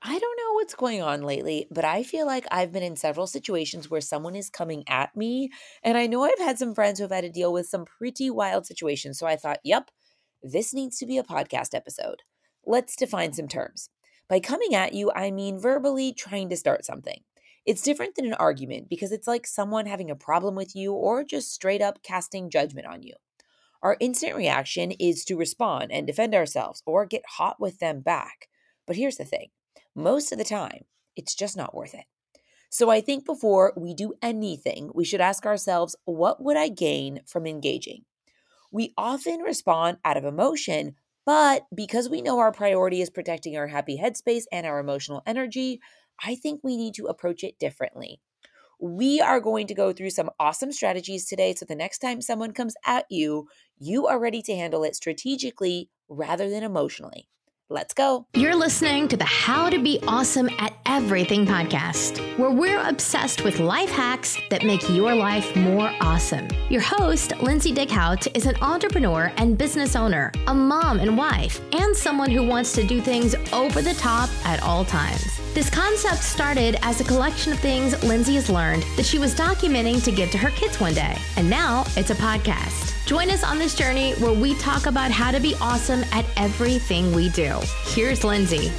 I don't know what's going on lately, but I feel like I've been in several situations where someone is coming at me. And I know I've had some friends who have had to deal with some pretty wild situations. So I thought, yep, this needs to be a podcast episode. Let's define some terms. By coming at you, I mean verbally trying to start something. It's different than an argument because it's like someone having a problem with you or just straight up casting judgment on you. Our instant reaction is to respond and defend ourselves or get hot with them back. But here's the thing most of the time, it's just not worth it. So I think before we do anything, we should ask ourselves, what would I gain from engaging? We often respond out of emotion, but because we know our priority is protecting our happy headspace and our emotional energy, I think we need to approach it differently. We are going to go through some awesome strategies today so the next time someone comes at you, you are ready to handle it strategically rather than emotionally. Let's go. You're listening to the How to Be Awesome at Everything podcast, where we're obsessed with life hacks that make your life more awesome. Your host, Lindsay Dickhut, is an entrepreneur and business owner, a mom and wife, and someone who wants to do things over the top at all times. This concept started as a collection of things Lindsay has learned that she was documenting to give to her kids one day, and now it's a podcast. Join us on this journey where we talk about how to be awesome at everything we do. Here's Lindsay.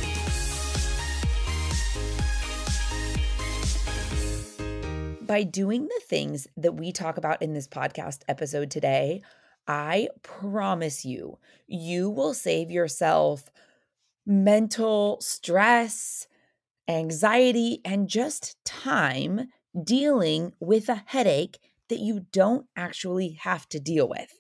By doing the things that we talk about in this podcast episode today, I promise you, you will save yourself mental stress, anxiety, and just time dealing with a headache that you don't actually have to deal with.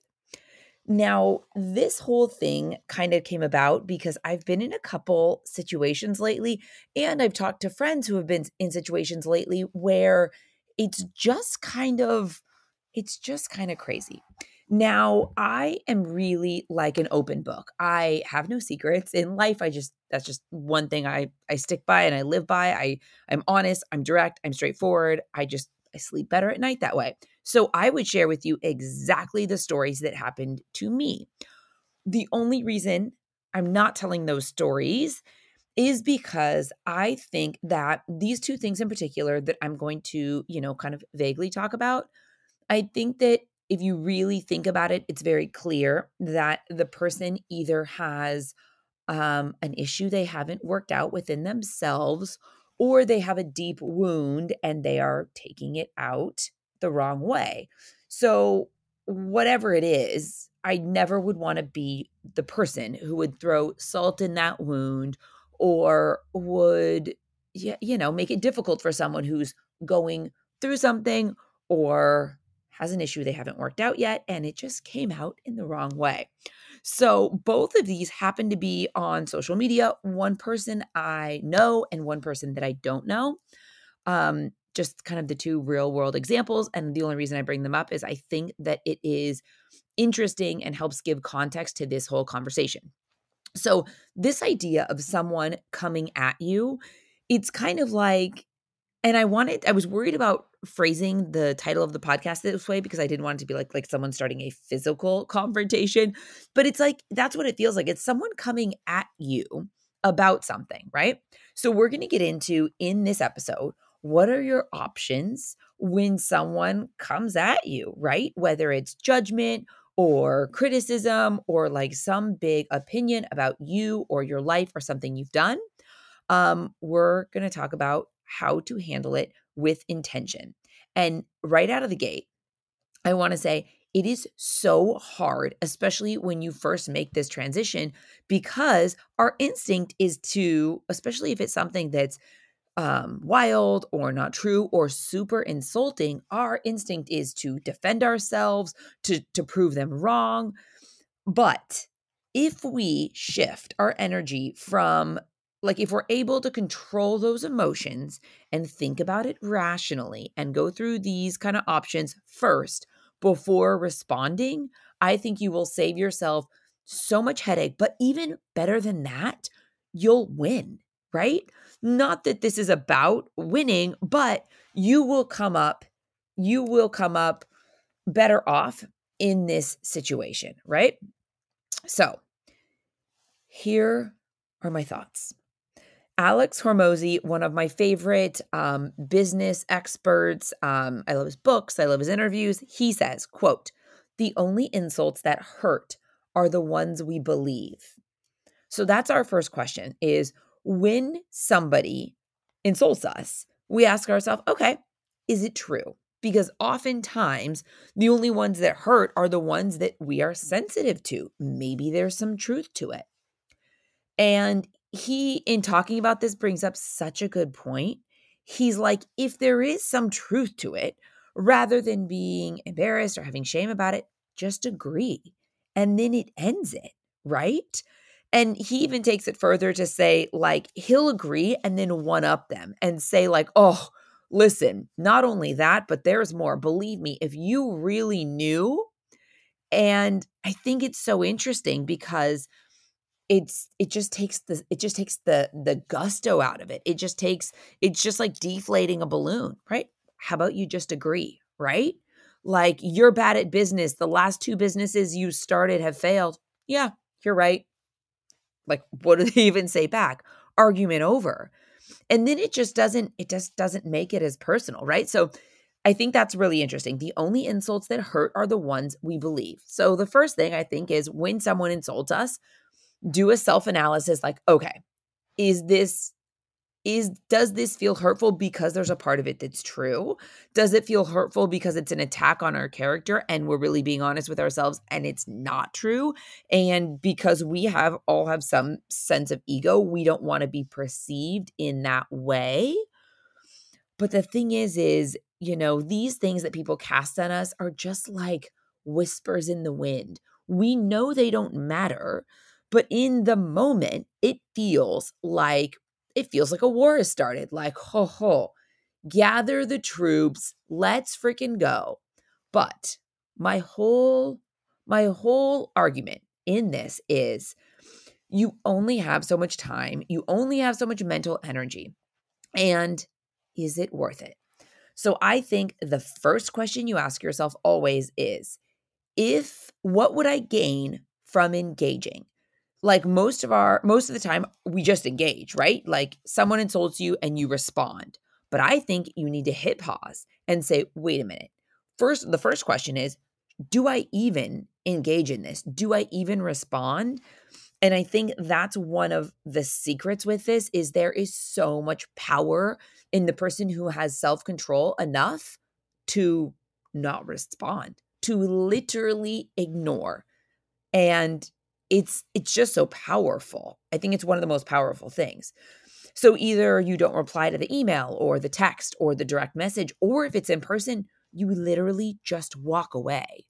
Now, this whole thing kind of came about because I've been in a couple situations lately, and I've talked to friends who have been in situations lately where it's just kind of it's just kind of crazy. Now, I am really like an open book. I have no secrets in life. I just that's just one thing I I stick by and I live by. I I'm honest, I'm direct, I'm straightforward. I just I sleep better at night that way. So I would share with you exactly the stories that happened to me. The only reason I'm not telling those stories is because I think that these two things in particular that I'm going to, you know, kind of vaguely talk about, I think that if you really think about it, it's very clear that the person either has um, an issue they haven't worked out within themselves or they have a deep wound and they are taking it out the wrong way. So, whatever it is, I never would want to be the person who would throw salt in that wound or would, you know, make it difficult for someone who's going through something or has an issue they haven't worked out yet and it just came out in the wrong way. So both of these happen to be on social media. One person I know and one person that I don't know. Um, just kind of the two real world examples. And the only reason I bring them up is I think that it is interesting and helps give context to this whole conversation. So, this idea of someone coming at you, it's kind of like, and I wanted, I was worried about phrasing the title of the podcast this way because I didn't want it to be like like someone starting a physical confrontation, but it's like that's what it feels like. It's someone coming at you about something, right? So we're going to get into in this episode what are your options when someone comes at you, right? Whether it's judgment or criticism or like some big opinion about you or your life or something you've done. Um, we're going to talk about how to handle it with intention. And right out of the gate, I want to say it is so hard, especially when you first make this transition, because our instinct is to, especially if it's something that's um, wild or not true or super insulting, our instinct is to defend ourselves, to, to prove them wrong. But if we shift our energy from like if we're able to control those emotions and think about it rationally and go through these kind of options first before responding, I think you will save yourself so much headache. But even better than that, you'll win, right? Not that this is about winning, but you will come up, you will come up better off in this situation, right? So, here are my thoughts. Alex Hormozi, one of my favorite um, business experts, um, I love his books, I love his interviews. He says, quote, the only insults that hurt are the ones we believe. So that's our first question is when somebody insults us, we ask ourselves, okay, is it true? Because oftentimes the only ones that hurt are the ones that we are sensitive to. Maybe there's some truth to it. And he, in talking about this, brings up such a good point. He's like, if there is some truth to it, rather than being embarrassed or having shame about it, just agree. And then it ends it, right? And he even takes it further to say, like, he'll agree and then one up them and say, like, oh, listen, not only that, but there's more. Believe me, if you really knew, and I think it's so interesting because it's it just takes the it just takes the the gusto out of it. It just takes it's just like deflating a balloon, right? How about you just agree, right? Like you're bad at business. The last two businesses you started have failed. Yeah, you're right. Like, what do they even say back? Argument over. And then it just doesn't, it just doesn't make it as personal, right? So I think that's really interesting. The only insults that hurt are the ones we believe. So the first thing I think is when someone insults us, do a self analysis like, okay, is this is does this feel hurtful because there's a part of it that's true? Does it feel hurtful because it's an attack on our character and we're really being honest with ourselves and it's not true? And because we have all have some sense of ego we don't want to be perceived in that way. But the thing is is you know these things that people cast on us are just like whispers in the wind. We know they don't matter but in the moment it feels like it feels like a war has started. Like, ho ho, gather the troops, let's freaking go. But my whole my whole argument in this is you only have so much time, you only have so much mental energy. And is it worth it? So I think the first question you ask yourself always is if what would I gain from engaging? Like most of our most of the time we just engage right? Like someone insults you and you respond. But i think you need to hit pause and say wait a minute. First the first question is do i even engage in this? Do i even respond? And i think that's one of the secrets with this is there is so much power in the person who has self-control enough to not respond to literally ignore. And it's it's just so powerful. I think it's one of the most powerful things. So either you don't reply to the email or the text or the direct message or if it's in person, you literally just walk away.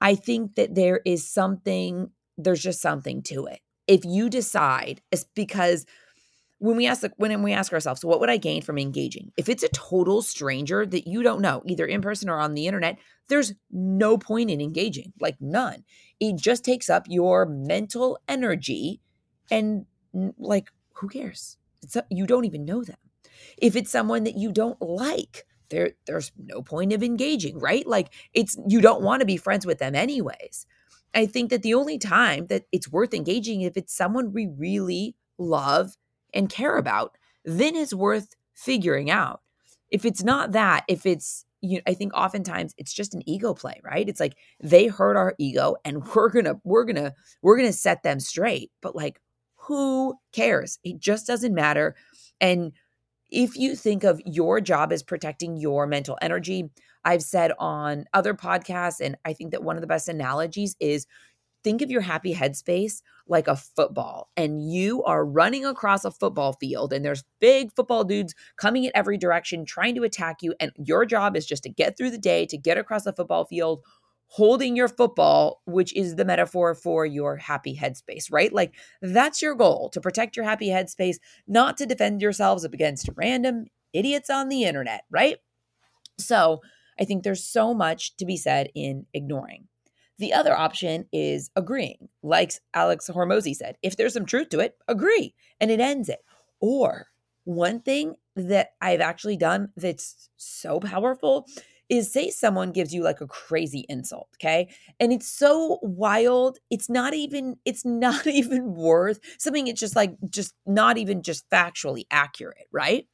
I think that there is something there's just something to it. If you decide it's because when we ask when we ask ourselves, so what would I gain from engaging? If it's a total stranger that you don't know, either in person or on the internet, there's no point in engaging, like none. It just takes up your mental energy and like who cares? It's you don't even know them. If it's someone that you don't like, there there's no point of engaging, right? Like it's you don't want to be friends with them anyways. I think that the only time that it's worth engaging if it's someone we really love and care about, then it's worth figuring out. If it's not that, if it's you know, I think oftentimes it's just an ego play, right? It's like they hurt our ego and we're going to we're going to we're going to set them straight. But like who cares? It just doesn't matter. And if you think of your job as protecting your mental energy, I've said on other podcasts and I think that one of the best analogies is think of your happy headspace like a football and you are running across a football field and there's big football dudes coming in every direction trying to attack you and your job is just to get through the day to get across the football field holding your football which is the metaphor for your happy headspace right? Like that's your goal to protect your happy headspace not to defend yourselves against random idiots on the internet right? So i think there's so much to be said in ignoring the other option is agreeing. Like Alex Hormozi said, if there's some truth to it, agree and it ends it. Or one thing that I've actually done that's so powerful is say someone gives you like a crazy insult, okay? And it's so wild, it's not even it's not even worth something it's just like just not even just factually accurate, right?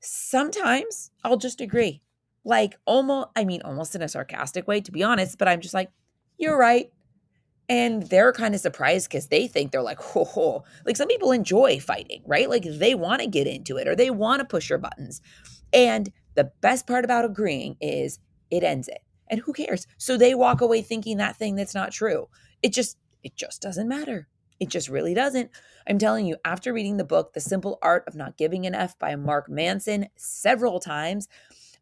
Sometimes I'll just agree. Like almost I mean almost in a sarcastic way to be honest, but I'm just like you're right. And they're kind of surprised because they think they're like, oh, oh, like some people enjoy fighting, right? Like they want to get into it or they want to push your buttons. And the best part about agreeing is it ends it. And who cares? So they walk away thinking that thing that's not true. It just, it just doesn't matter. It just really doesn't. I'm telling you, after reading the book, The Simple Art of Not Giving an F by Mark Manson several times,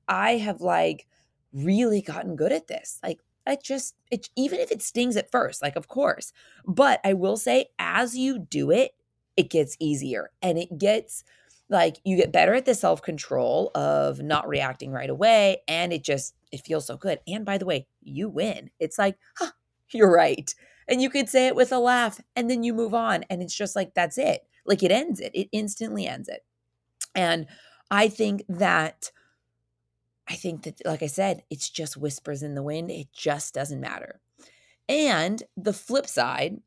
I have like really gotten good at this. Like, it just it even if it stings at first like of course but i will say as you do it it gets easier and it gets like you get better at the self control of not reacting right away and it just it feels so good. And by the way you win. It's like huh you're right. And you could say it with a laugh and then you move on and it's just like that's it. Like it ends it. It instantly ends it. And i think that I think that, like I said, it's just whispers in the wind. It just doesn't matter. And the flip side,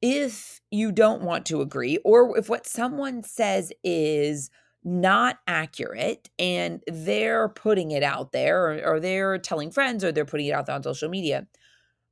if you don't want to agree, or if what someone says is not accurate and they're putting it out there, or, or they're telling friends, or they're putting it out there on social media,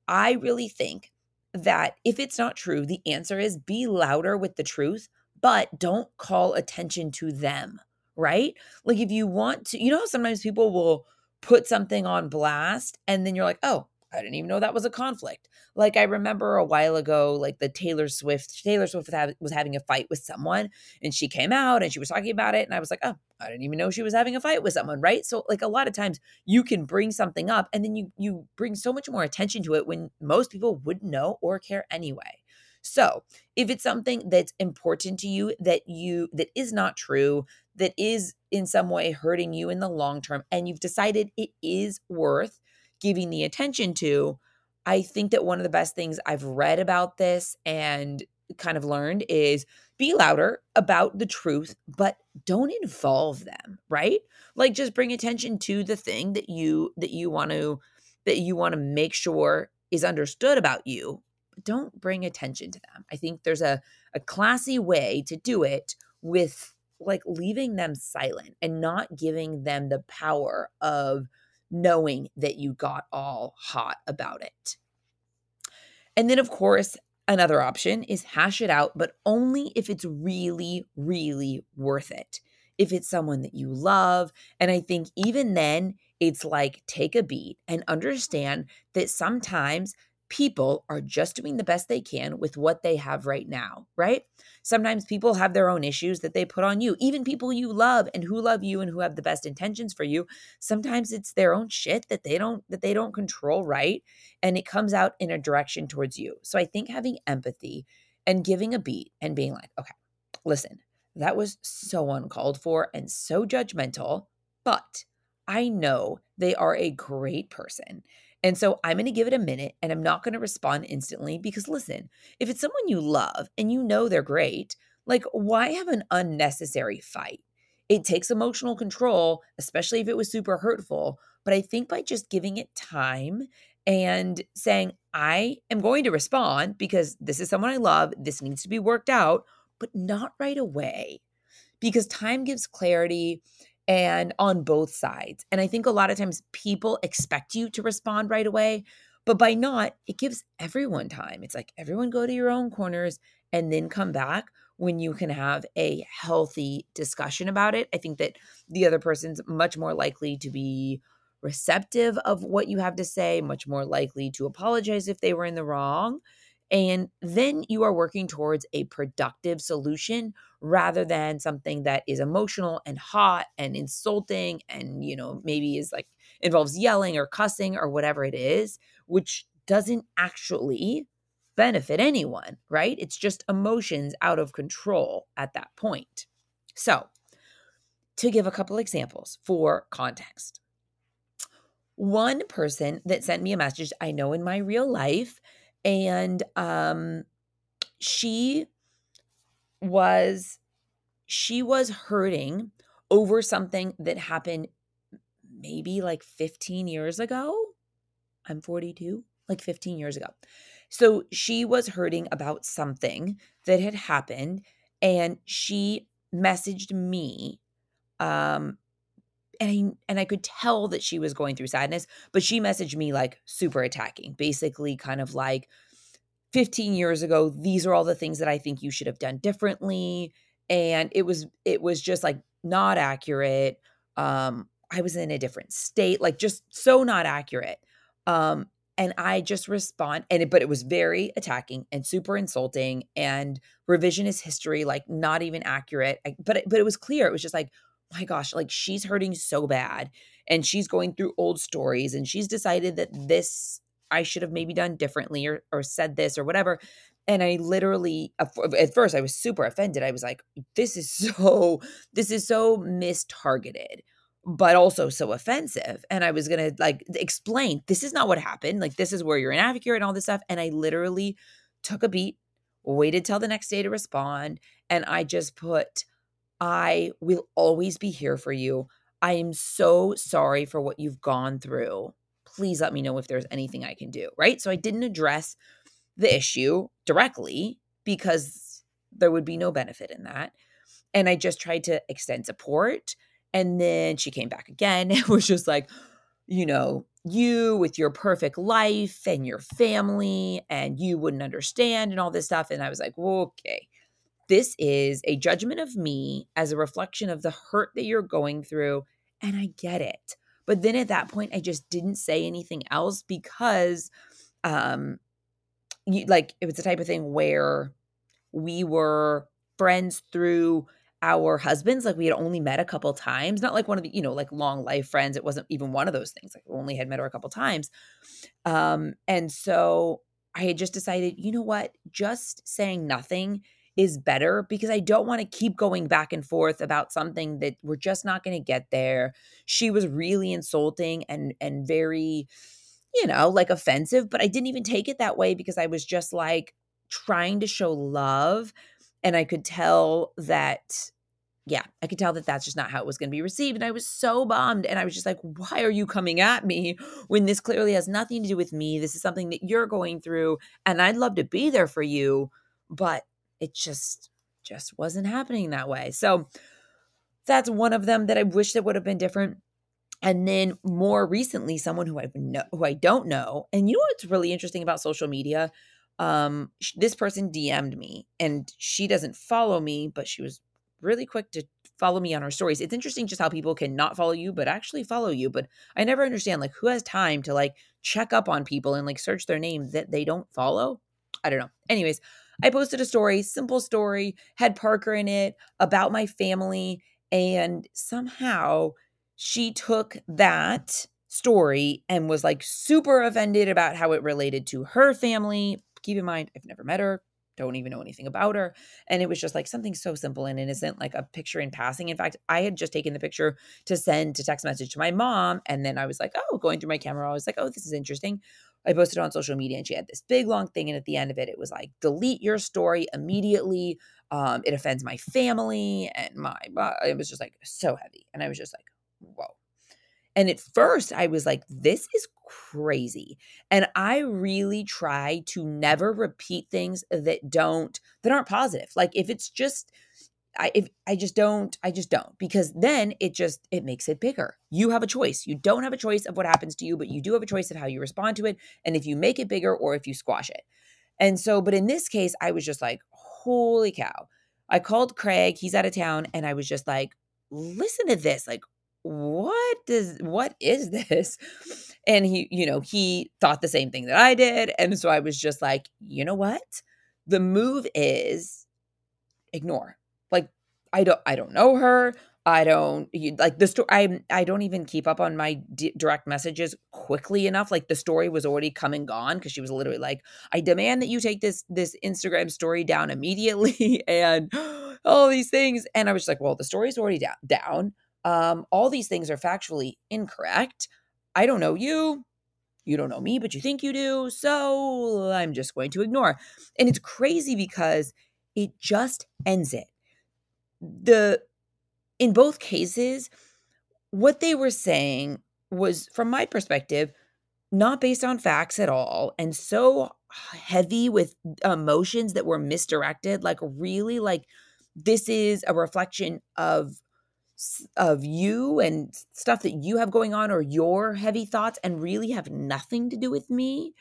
I really think that if it's not true, the answer is be louder with the truth, but don't call attention to them right? Like if you want to, you know, sometimes people will put something on blast and then you're like, oh, I didn't even know that was a conflict. Like I remember a while ago, like the Taylor Swift, Taylor Swift was having a fight with someone, and she came out and she was talking about it, and I was like, oh, I didn't even know she was having a fight with someone, right? So like a lot of times you can bring something up, and then you you bring so much more attention to it when most people wouldn't know or care anyway. So, if it's something that's important to you that you that is not true, that is in some way hurting you in the long term and you've decided it is worth giving the attention to, I think that one of the best things I've read about this and kind of learned is be louder about the truth, but don't involve them, right? Like just bring attention to the thing that you that you want to that you want to make sure is understood about you. But don't bring attention to them. I think there's a a classy way to do it with like leaving them silent and not giving them the power of knowing that you got all hot about it. And then, of course, another option is hash it out, but only if it's really, really worth it. If it's someone that you love. And I think even then, it's like take a beat and understand that sometimes people are just doing the best they can with what they have right now, right? Sometimes people have their own issues that they put on you, even people you love and who love you and who have the best intentions for you. Sometimes it's their own shit that they don't that they don't control, right? And it comes out in a direction towards you. So I think having empathy and giving a beat and being like, okay, listen, that was so uncalled for and so judgmental, but I know they are a great person and so I'm going to give it a minute and I'm not going to respond instantly because listen, if it's someone you love and you know they're great, like why have an unnecessary fight? It takes emotional control, especially if it was super hurtful. But I think by just giving it time and saying, I am going to respond because this is someone I love, this needs to be worked out, but not right away because time gives clarity and on both sides. And I think a lot of times people expect you to respond right away, but by not, it gives everyone time. It's like everyone go to your own corners and then come back when you can have a healthy discussion about it. I think that the other person's much more likely to be receptive of what you have to say, much more likely to apologize if they were in the wrong. And then you are working towards a productive solution rather than something that is emotional and hot and insulting and, you know, maybe is like involves yelling or cussing or whatever it is, which doesn't actually benefit anyone, right? It's just emotions out of control at that point. So, to give a couple examples for context, one person that sent me a message I know in my real life and um she was she was hurting over something that happened maybe like 15 years ago. I'm 42, like 15 years ago. So she was hurting about something that had happened and she messaged me um and I and I could tell that she was going through sadness, but she messaged me like super attacking, basically kind of like 15 years ago, these are all the things that I think you should have done differently and it was it was just like not accurate. Um I was in a different state, like just so not accurate. Um and I just respond and it, but it was very attacking and super insulting and revisionist history like not even accurate. I, but it, but it was clear. It was just like my gosh, like she's hurting so bad and she's going through old stories and she's decided that this I should have maybe done differently or or said this or whatever. And I literally at first I was super offended. I was like this is so this is so mistargeted but also so offensive. And I was going to like explain this is not what happened. Like, this is where you're inaccurate and all this stuff. And I literally took a beat, waited till the next day to respond. And I just put, I will always be here for you. I am so sorry for what you've gone through. Please let me know if there's anything I can do. Right. So I didn't address the issue directly because there would be no benefit in that. And I just tried to extend support and then she came back again and was just like, you know, you with your perfect life and your family, and you wouldn't understand and all this stuff. And I was like, okay, this is a judgment of me as a reflection of the hurt that you're going through. And I get it. But then at that point, I just didn't say anything else because, um, you, like it was the type of thing where we were friends through our husbands like we had only met a couple times not like one of the you know like long life friends it wasn't even one of those things like we only had met her a couple times um and so i had just decided you know what just saying nothing is better because i don't want to keep going back and forth about something that we're just not going to get there she was really insulting and and very you know like offensive but i didn't even take it that way because i was just like trying to show love and I could tell that yeah, I could tell that that's just not how it was going to be received. And I was so bummed. And I was just like, why are you coming at me when this clearly has nothing to do with me? This is something that you're going through. And I'd love to be there for you. But it just, just wasn't happening that way. So that's one of them that I wish that would have been different. And then more recently, someone who I know, who I don't know. And you know what's really interesting about social media? um this person DM'd me and she doesn't follow me but she was really quick to follow me on her stories. It's interesting just how people can not follow you but actually follow you, but I never understand like who has time to like check up on people and like search their name that they don't follow. I don't know. Anyways, I posted a story, simple story, had Parker in it about my family and somehow she took that story and was like super offended about how it related to her family keep in mind, I've never met her, don't even know anything about her. And it was just like something so simple and innocent, like a picture in passing. In fact, I had just taken the picture to send to text message to my mom. And then I was like, oh, going through my camera, I was like, oh, this is interesting. I posted on social media and she had this big long thing. And at the end of it, it was like, delete your story immediately. Um, it offends my family and my, it was just like so heavy. And I was just like, whoa. And at first, I was like, this is crazy. And I really try to never repeat things that don't, that aren't positive. Like if it's just, I if I just don't I just don't because then it just it makes it bigger. You have a choice. You don't have a choice of what happens to you, but you do have a choice of how you respond to it and if you make it bigger or if you squash it. And so but in this case I was just like holy cow. I called Craig, he's out of town and I was just like listen to this. Like what does what is this and he you know he thought the same thing that i did and so i was just like you know what the move is ignore like i don't i don't know her i don't you, like the story i i don't even keep up on my d- direct messages quickly enough like the story was already come and gone because she was literally like i demand that you take this this instagram story down immediately and all these things and i was like well the story's already down down um, all these things are factually incorrect. I don't know you. You don't know me, but you think you do. So I'm just going to ignore. And it's crazy because it just ends it. The in both cases, what they were saying was, from my perspective, not based on facts at all and so heavy with emotions that were misdirected. Like, really, like, this is a reflection of of you and stuff that you have going on or your heavy thoughts and really have nothing to do with me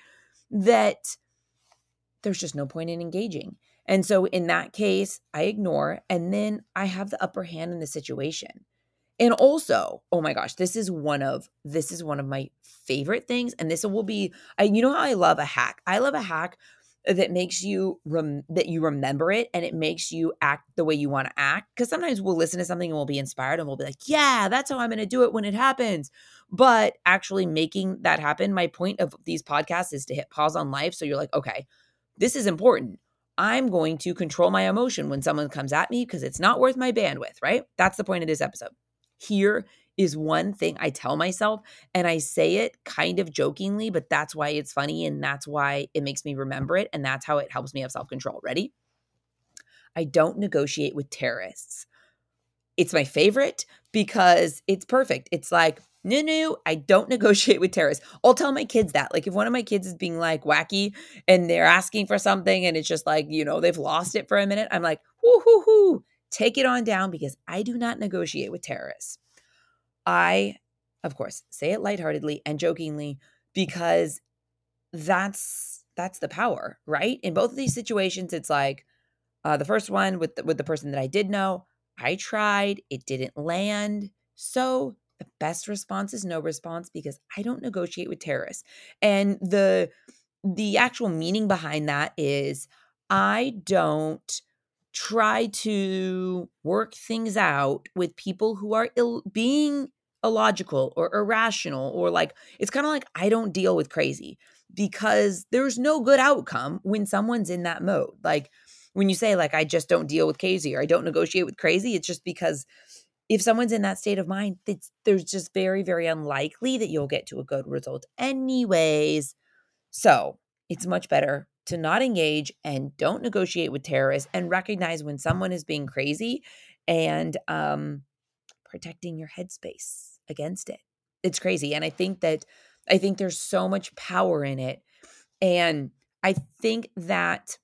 that there's just no point in engaging. And so in that case, I ignore and then I have the upper hand in the situation. And also, oh my gosh, this is one of this is one of my favorite things and this will be I you know how I love a hack. I love a hack that makes you rem- that you remember it and it makes you act the way you want to act because sometimes we'll listen to something and we'll be inspired and we'll be like yeah that's how i'm going to do it when it happens but actually making that happen my point of these podcasts is to hit pause on life so you're like okay this is important I'm going to control my emotion when someone comes at me because it's not worth my bandwidth, right? That's the point of this episode. Here is one thing I tell myself, and I say it kind of jokingly, but that's why it's funny and that's why it makes me remember it. And that's how it helps me have self control. Ready? I don't negotiate with terrorists. It's my favorite because it's perfect. It's like, no, no, I don't negotiate with terrorists. I'll tell my kids that. Like, if one of my kids is being like wacky and they're asking for something and it's just like, you know, they've lost it for a minute, I'm like, whoo, hoo, hoo, take it on down because I do not negotiate with terrorists. I, of course, say it lightheartedly and jokingly because that's that's the power, right? In both of these situations, it's like uh, the first one with the, with the person that I did know, I tried, it didn't land, so the best response is no response because I don't negotiate with terrorists. And the the actual meaning behind that is I don't try to work things out with people who are Ill, being illogical or irrational or like it's kind of like I don't deal with crazy because there's no good outcome when someone's in that mode. Like when you say like I just don't deal with crazy or I don't negotiate with crazy, it's just because if someone's in that state of mind, it's there's just very very unlikely that you'll get to a good result anyways. So, it's much better to not engage and don't negotiate with terrorists and recognize when someone is being crazy and um, protecting your headspace against it. It's crazy. And I think that I think there's so much power in it. And I think that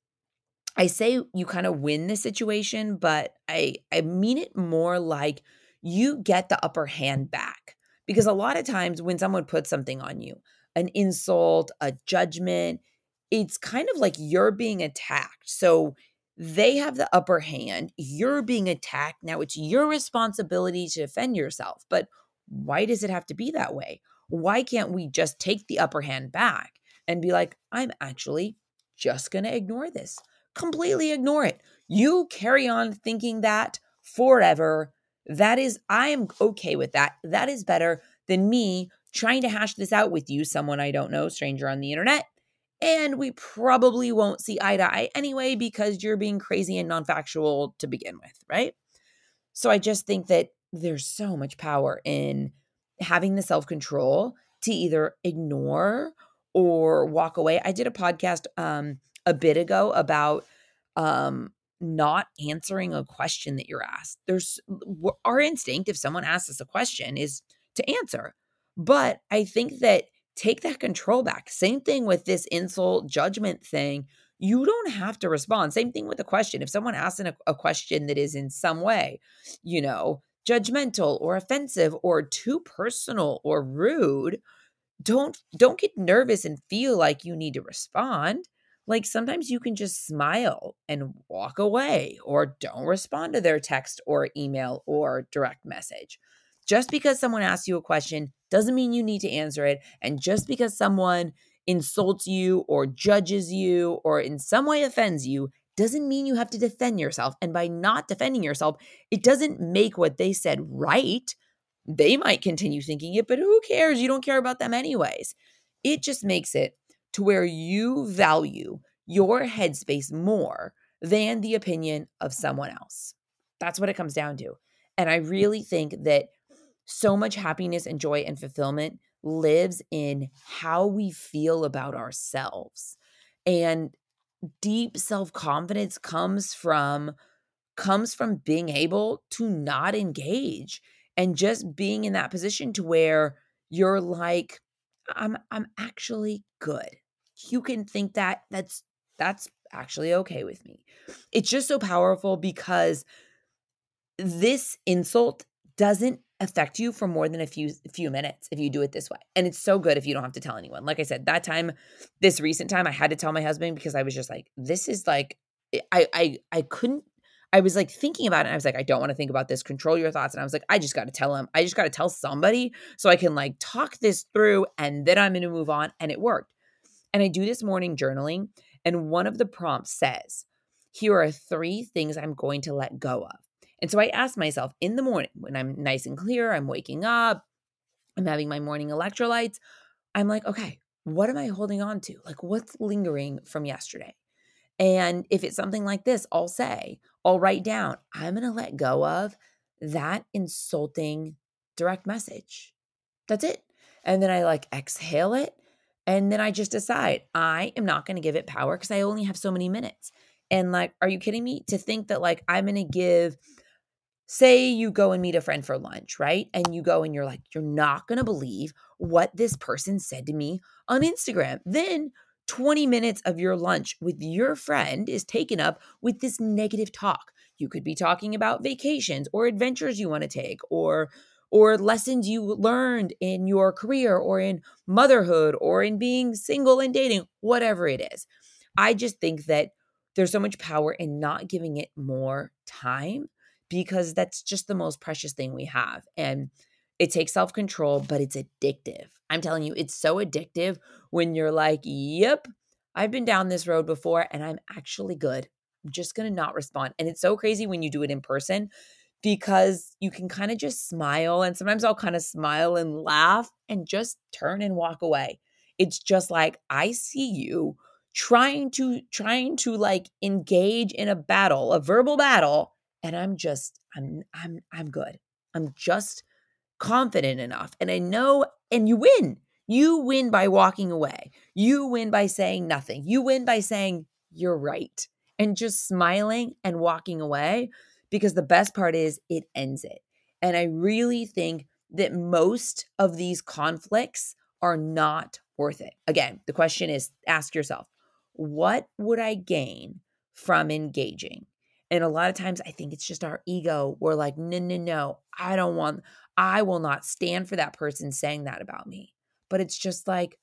I say you kind of win the situation, but I I mean it more like you get the upper hand back. Because a lot of times when someone puts something on you, an insult, a judgment, it's kind of like you're being attacked. So they have the upper hand, you're being attacked. Now it's your responsibility to defend yourself. But why does it have to be that way? Why can't we just take the upper hand back and be like, I'm actually just going to ignore this? Completely ignore it. You carry on thinking that forever. That is, I am okay with that. That is better than me trying to hash this out with you, someone I don't know, stranger on the internet, and we probably won't see eye to eye anyway because you're being crazy and non factual to begin with, right? So I just think that there's so much power in having the self control to either ignore or walk away. I did a podcast um, a bit ago about um, not answering a question that you're asked. There's our instinct, if someone asks us a question, is to answer. But I think that take that control back. Same thing with this insult judgment thing. You don't have to respond. Same thing with a question. If someone asks a, a question that is in some way, you know, judgmental or offensive or too personal or rude, don't don't get nervous and feel like you need to respond. Like sometimes you can just smile and walk away or don't respond to their text or email or direct message. Just because someone asks you a question doesn't mean you need to answer it. And just because someone insults you or judges you or in some way offends you doesn't mean you have to defend yourself. And by not defending yourself, it doesn't make what they said right. They might continue thinking it, but who cares? You don't care about them anyways. It just makes it to where you value your headspace more than the opinion of someone else. That's what it comes down to. And I really think that so much happiness and joy and fulfillment lives in how we feel about ourselves. And deep self-confidence comes from comes from being able to not engage and just being in that position to where you're like I'm I'm actually good. You can think that that's that's actually okay with me. It's just so powerful because this insult doesn't affect you for more than a few few minutes if you do it this way. And it's so good if you don't have to tell anyone. Like I said, that time, this recent time, I had to tell my husband because I was just like, this is like, I I I couldn't. I was like thinking about it. I was like, I don't want to think about this. Control your thoughts. And I was like, I just got to tell him. I just got to tell somebody so I can like talk this through and then I'm going to move on. And it worked. And I do this morning journaling. And one of the prompts says, Here are three things I'm going to let go of. And so I asked myself in the morning when I'm nice and clear, I'm waking up, I'm having my morning electrolytes. I'm like, okay, what am I holding on to? Like, what's lingering from yesterday? And if it's something like this, I'll say, I'll write down, I'm going to let go of that insulting direct message. That's it. And then I like exhale it. And then I just decide I am not going to give it power because I only have so many minutes. And like, are you kidding me? To think that like I'm going to give say you go and meet a friend for lunch, right? And you go and you're like, you're not going to believe what this person said to me on Instagram. Then 20 minutes of your lunch with your friend is taken up with this negative talk. You could be talking about vacations or adventures you want to take or or lessons you learned in your career or in motherhood or in being single and dating, whatever it is. I just think that there's so much power in not giving it more time because that's just the most precious thing we have. And it takes self control, but it's addictive. I'm telling you, it's so addictive when you're like, yep, I've been down this road before and I'm actually good. I'm just going to not respond. And it's so crazy when you do it in person because you can kind of just smile. And sometimes I'll kind of smile and laugh and just turn and walk away. It's just like, I see you trying to trying to like engage in a battle a verbal battle and I'm just I'm I'm I'm good. I'm just confident enough and I know and you win. You win by walking away. You win by saying nothing. You win by saying you're right and just smiling and walking away because the best part is it ends it. And I really think that most of these conflicts are not worth it. Again, the question is ask yourself, what would I gain from engaging? And a lot of times I think it's just our ego. We're like, no, no, no, I don't want, I will not stand for that person saying that about me. But it's just like,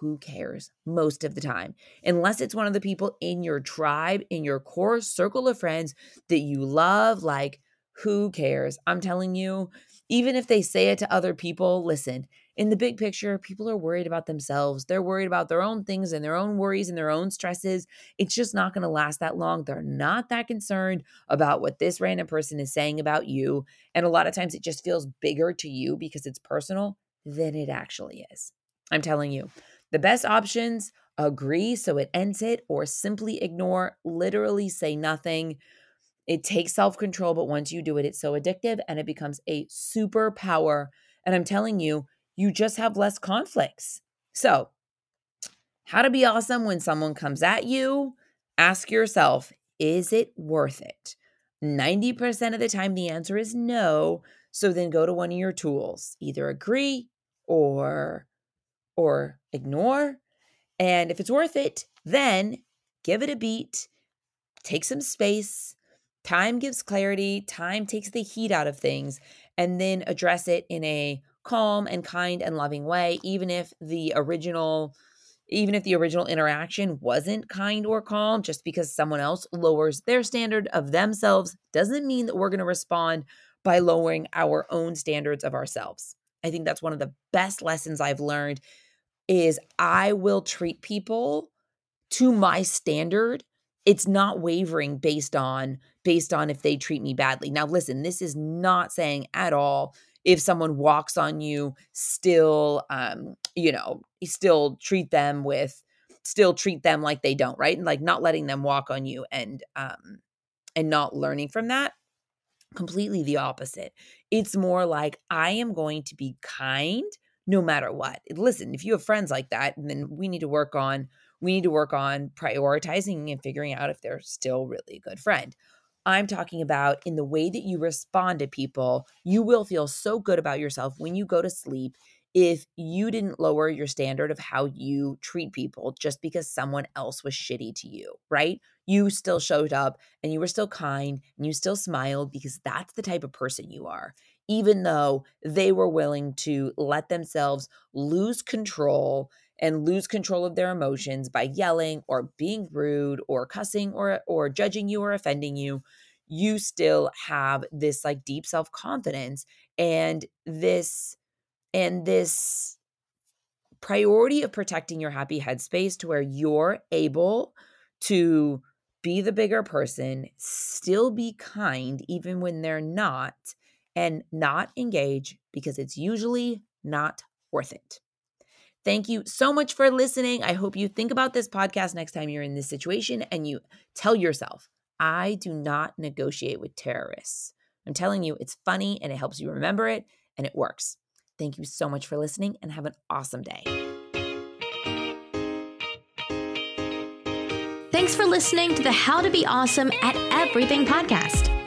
who cares most of the time? Unless it's one of the people in your tribe, in your core circle of friends that you love, like, who cares? I'm telling you, even if they say it to other people, listen, in the big picture, people are worried about themselves. They're worried about their own things and their own worries and their own stresses. It's just not going to last that long. They're not that concerned about what this random person is saying about you. And a lot of times it just feels bigger to you because it's personal than it actually is. I'm telling you, the best options agree so it ends it or simply ignore, literally say nothing. It takes self control, but once you do it, it's so addictive and it becomes a superpower. And I'm telling you, you just have less conflicts. So, how to be awesome when someone comes at you? Ask yourself, is it worth it? 90% of the time, the answer is no. So then go to one of your tools, either agree or or ignore. And if it's worth it, then give it a beat, take some space. Time gives clarity, time takes the heat out of things, and then address it in a calm and kind and loving way even if the original even if the original interaction wasn't kind or calm just because someone else lowers their standard of themselves doesn't mean that we're going to respond by lowering our own standards of ourselves. I think that's one of the best lessons i've learned is i will treat people to my standard. It's not wavering based on based on if they treat me badly. Now listen this is not saying at all if someone walks on you still um you know still treat them with still treat them like they don't right? And like not letting them walk on you and um and not learning from that completely the opposite. It's more like i am going to be kind no matter what. Listen if you have friends like that then we need to work on we need to work on prioritizing and figuring out if they're still really a good friend I'm talking about in the way that you respond to people, you will feel so good about yourself when you go to sleep if you didn't lower your standard of how you treat people just because someone else was shitty to you, right? You still showed up and you were still kind and you still smiled because that's the type of person you are, even though they were willing to let themselves lose control and lose control of their emotions by yelling or being rude or cussing or or judging you or offending you you still have this like deep self-confidence and this and this priority of protecting your happy headspace to where you're able to be the bigger person, still be kind even when they're not, and not engage because it's usually not worth it. Thank you so much for listening. I hope you think about this podcast next time you're in this situation and you tell yourself, I do not negotiate with terrorists. I'm telling you, it's funny and it helps you remember it and it works. Thank you so much for listening and have an awesome day. Thanks for listening to the How to Be Awesome at Everything podcast.